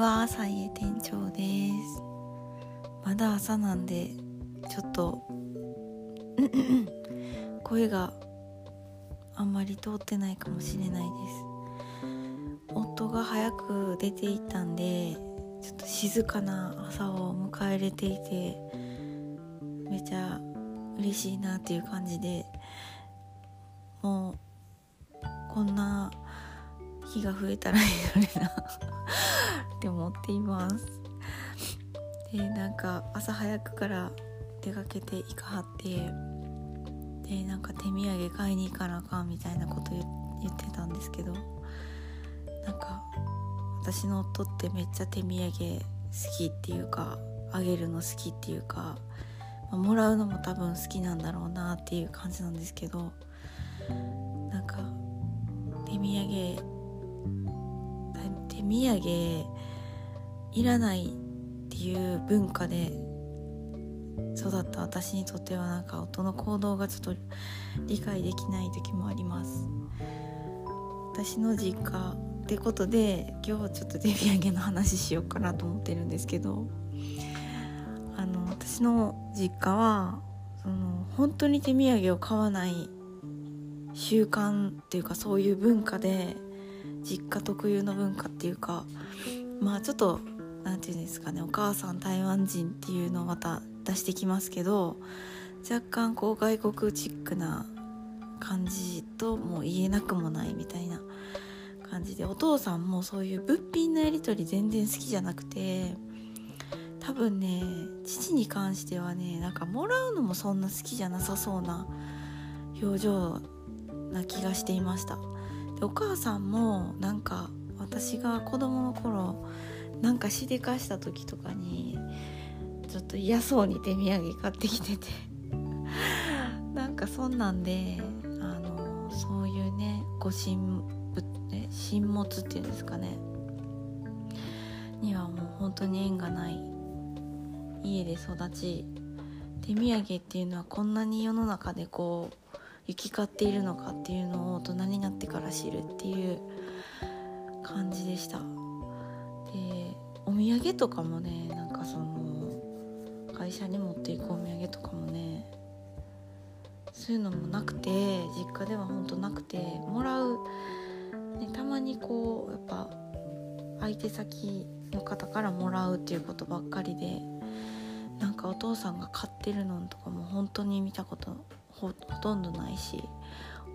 は、さいえ店長です。まだ朝なんで、ちょっと、声があんまり通ってないかもしれないです。夫が早く出て行ったんで、ちょっと静かな朝を迎えれていて、めちゃ嬉しいなっていう感じで、もう、こんな日が増えたらいいのにな。って思っています。でなんか朝早くから出かけていかはってでなんか手土産買いに行かなあかんみたいなこと言ってたんですけどなんか私の夫ってめっちゃ手土産好きっていうかあげるの好きっていうか、まあもらうのも多分好きなんだろうなっていう感じなんですけどなんか手土産手土産いらないっていう文化で育った私にとってはなんか夫の行動がちょっと理解できない時もあります。私の実家ってことで今日はちょっと手土産の話しようかなと思ってるんですけどあの私の実家はその本当に手土産を買わない習慣っていうかそういう文化で実家特有の文化っていうかまあちょっと何て言うんですかねお母さん台湾人っていうのをまた出してきますけど若干こう外国チックな感じともう言えなくもないみたいな感じでお父さんもそういう物品のやり取り全然好きじゃなくて多分ね父に関してはねなんかもらうのもそんな好きじゃなさそうな表情な気がしていました。お母さんもなんか私が子供の頃なんかしでかした時とかにちょっと嫌そうに手土産買ってきてて。なんかそんなんであのそういうねご神神物っていうんですかね。にはもう本当に縁がない。家で育ち手土産っていうのはこんなに世の中でこう行き交っているのかっていうのを大人になってから知るっていう感じでした。でお土産とかもねなんかその会社に持っていくお土産とかもねそういうのもなくて実家ではほんとなくてもらう、ね、たまにこうやっぱ相手先の方からもらうっていうことばっかりでなんかお父さんが買ってるのとかも本当に見たことほとんどないし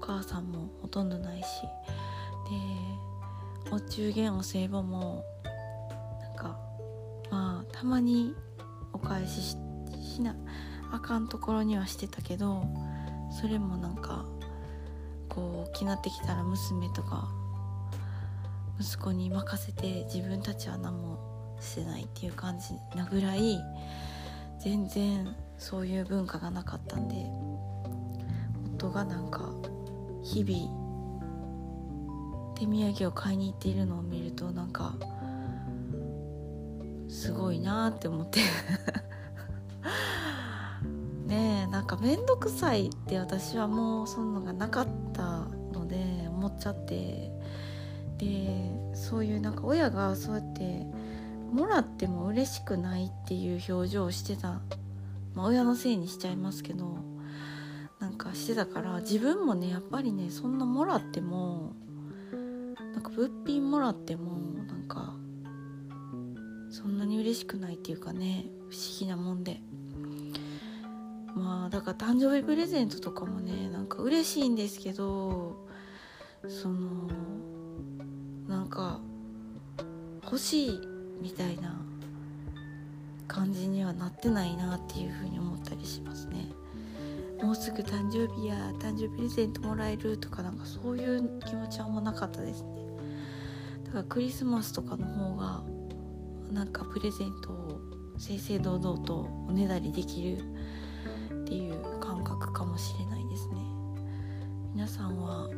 お母さんもほとんどないし。でお中元お歳暮もなんかまあたまにお返しししなあかんところにはしてたけどそれもなんかこう大きなってきたら娘とか息子に任せて自分たちは何もしてないっていう感じなぐらい全然そういう文化がなかったんで。夫がなんか日々手土産を買いに行っているのを見るとなんかすごいなって思って。ねえなんか面倒くさいって私はもうそんなのがなかったので思っちゃって。でそういうなんか親がそうやってもらっても嬉しくないっていう表情をしてた、まあ、親のせいにしちゃいますけど。なんかしてたから自分もねやっぱりねそんなもらってもなんか物品もらってもなんかそんなに嬉しくないっていうかね不思議なもんで。まあだから誕生日プレゼントとかもねなんか嬉しいんですけどそのなんか欲しいみたいな感じにはなってないなっていうふうに思ったりしますね。もうすぐ誕生日や誕生日プレゼントもらえるとかなんかそういう気持ちはあんまなかったですね。だからクリスマスとかの方がなんかプレゼントを正々堂々とおねだりできるっていう感覚かもしれないですね。皆さんは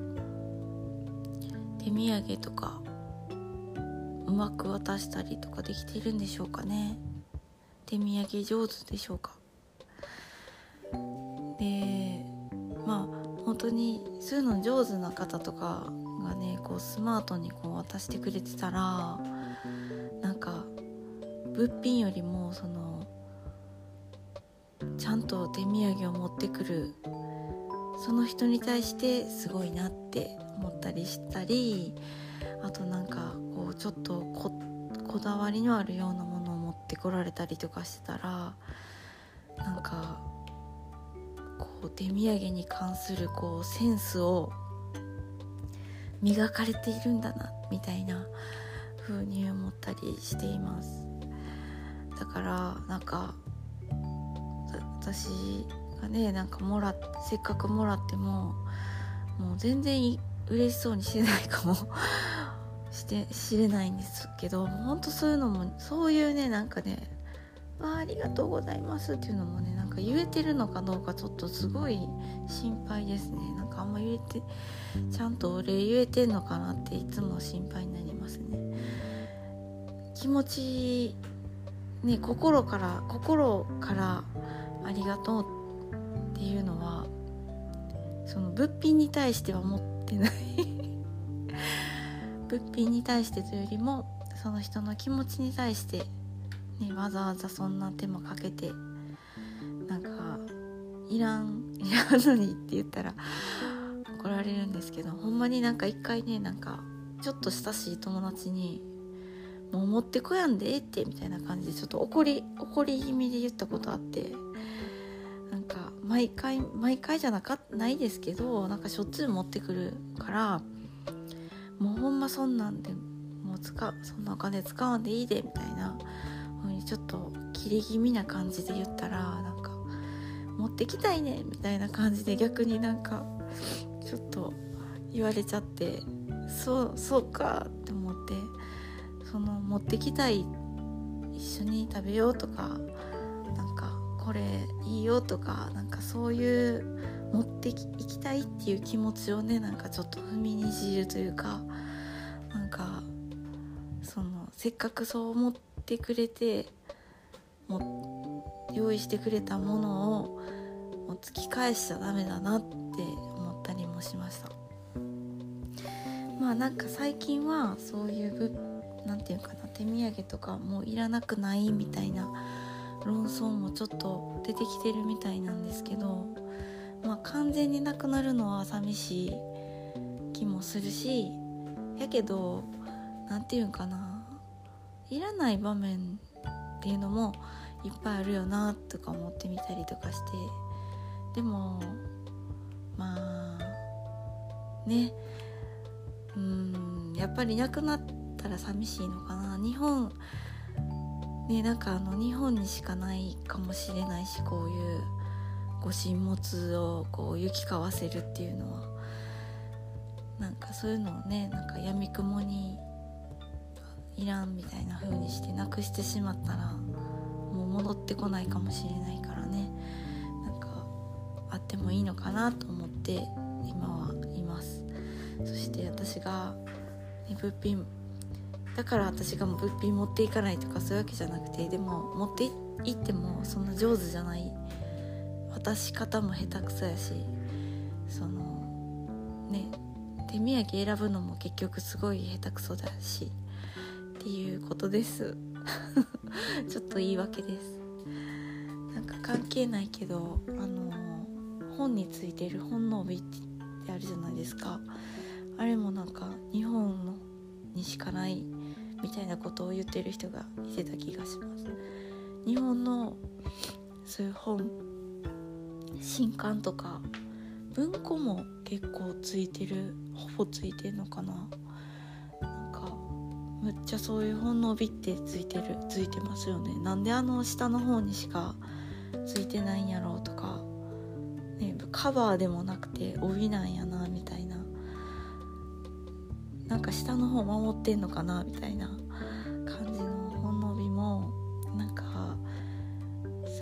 手土産とかうまく渡したりとかできてるんでしょうかね。手土産上手でしょうか。でまあ本当にそういうの上手な方とかがねこうスマートにこう渡してくれてたらなんか物品よりもそのちゃんと手土産を持ってくるその人に対してすごいなって思ったりしたりあとなんかこうちょっとこだわりのあるようなものを持ってこられたりとかしてたらなんかこう手土産に関するこうセンスを磨かれているんだなみたいな風に思ったりしています。だからなんか私がねなんかもらせっかくもらってももう全然嬉しそうにしてないかも して知れないんですけどほんとそういうのもそういうねなんかねあありがとうございますっていうのもねか言えてるのかどうかちょっとすごい心配ですね。なんかあんま言えてちゃんとお礼言えてんのかなっていつも心配になりますね。気持ちね心から心からありがとうっていうのはその物品に対しては持ってない。物品に対してというよりもその人の気持ちに対して、ね、わざわざそんな手もかけていらんいらんのにって言ったら怒られるんですけどほんまになんか一回ねなんかちょっと親しい友達に「もう持ってこやんでええって」みたいな感じでちょっと怒り怒り気味で言ったことあってなんか毎回毎回じゃなかないですけどなんかしょっちゅう持ってくるからもうほんまそんなんでもう使そんなお金使わんでいいでみたいな風にちょっとキレ気味な感じで言ったらなんか持ってきたいねみたいな感じで逆になんかちょっと言われちゃってそうそうかって思ってその持ってきたい一緒に食べようとかなんかこれいいよとかなんかそういう持っていきたいっていう気持ちをねなんかちょっと踏みにじるというかなんかそのせっかくそう思ってくれても用意してくれたものをもう突き返しちゃダメだなって思ったりもしました。まあなんか最近はそういう何て言うかな手土産とかもういらなくないみたいな論争もちょっと出てきてるみたいなんですけどまあ完全になくなるのは寂しい気もするしやけど何て言うんかないらない場面っていうのもいっぱいあるよなとか思ってみたりとかしてでもまあね。うんやっぱりいなくなったら寂しいのかな。日本ねなんかあの日本にしかないかもしれないしこういうご神物をこう行き交わせるっていうのは。なんかそういうのをねなんかやみくもにいらんみたいな風にしてなくしてしまったらもう戻ってこないかもしれないってもいいのかなと思って今はいます。そして私が、ね、物品だから私が物品持っていかないとかそういうわけじゃなくてでも持っていってもそんな上手じゃない渡し方も下手くそやしそのね手土産選ぶのも結局すごい下手くそだしっていうことです。ちょっと言い訳です。なんか関係ないけどあの本についている本の帯ってあるじゃないですか。あれもなんか日本のにしかないみたいなことを言ってる人がいてた気がします。日本のそういう本新刊とか文庫も結構ついてるほぼついてんのかな。なんかむっちゃそういう本の帯ってついてるついてますよね。なんであの下の方にしかついてないんやろうとか、ね、カバーでもなくて帯なんやなみたいな。なんか下の方守ってんのかなみたいな感じの本の帯もなんか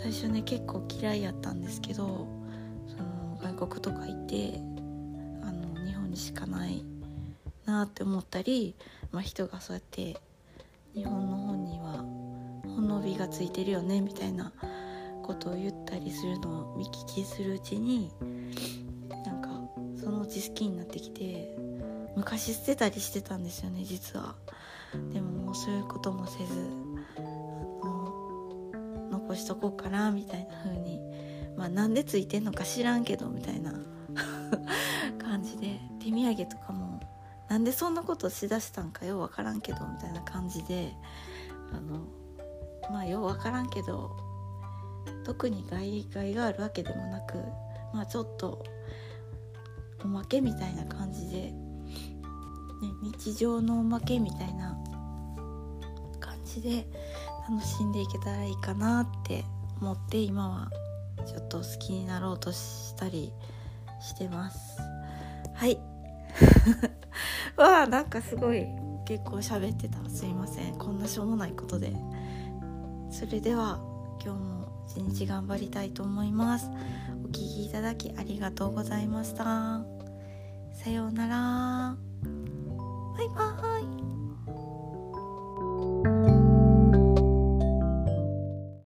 最初ね結構嫌いやったんですけどその外国とか行ってあの日本にしかないなって思ったり、まあ、人がそうやって日本の本には本の帯がついてるよねみたいなことを言ったりするのを見聞きするうちになんかそのうち好きになってきて昔捨てたりしてたんですよね実は。でももうそういうこともせずこしとこうかなみたいな風に。まあなんでついてんのか知らんけどみたいな。感じで。手土産とかもなんでそんなことしだしたんかようわからんけどみたいな感じで。あのまあようわからんけど特に害害があるわけでもなくまあちょっとおまけみたいな感じで、ね、日常のおまけみたいな感じで楽しんでいけたらいいかなって思って今はちょっと好きになろうとしたりしてます。はい。わあなんかすごい結構喋ってた。すいません。こんなしょうもないことで。それでは今日も一日頑張りたいと思います。お聴きいただきありがとうございました。さようなら。バイバーイ。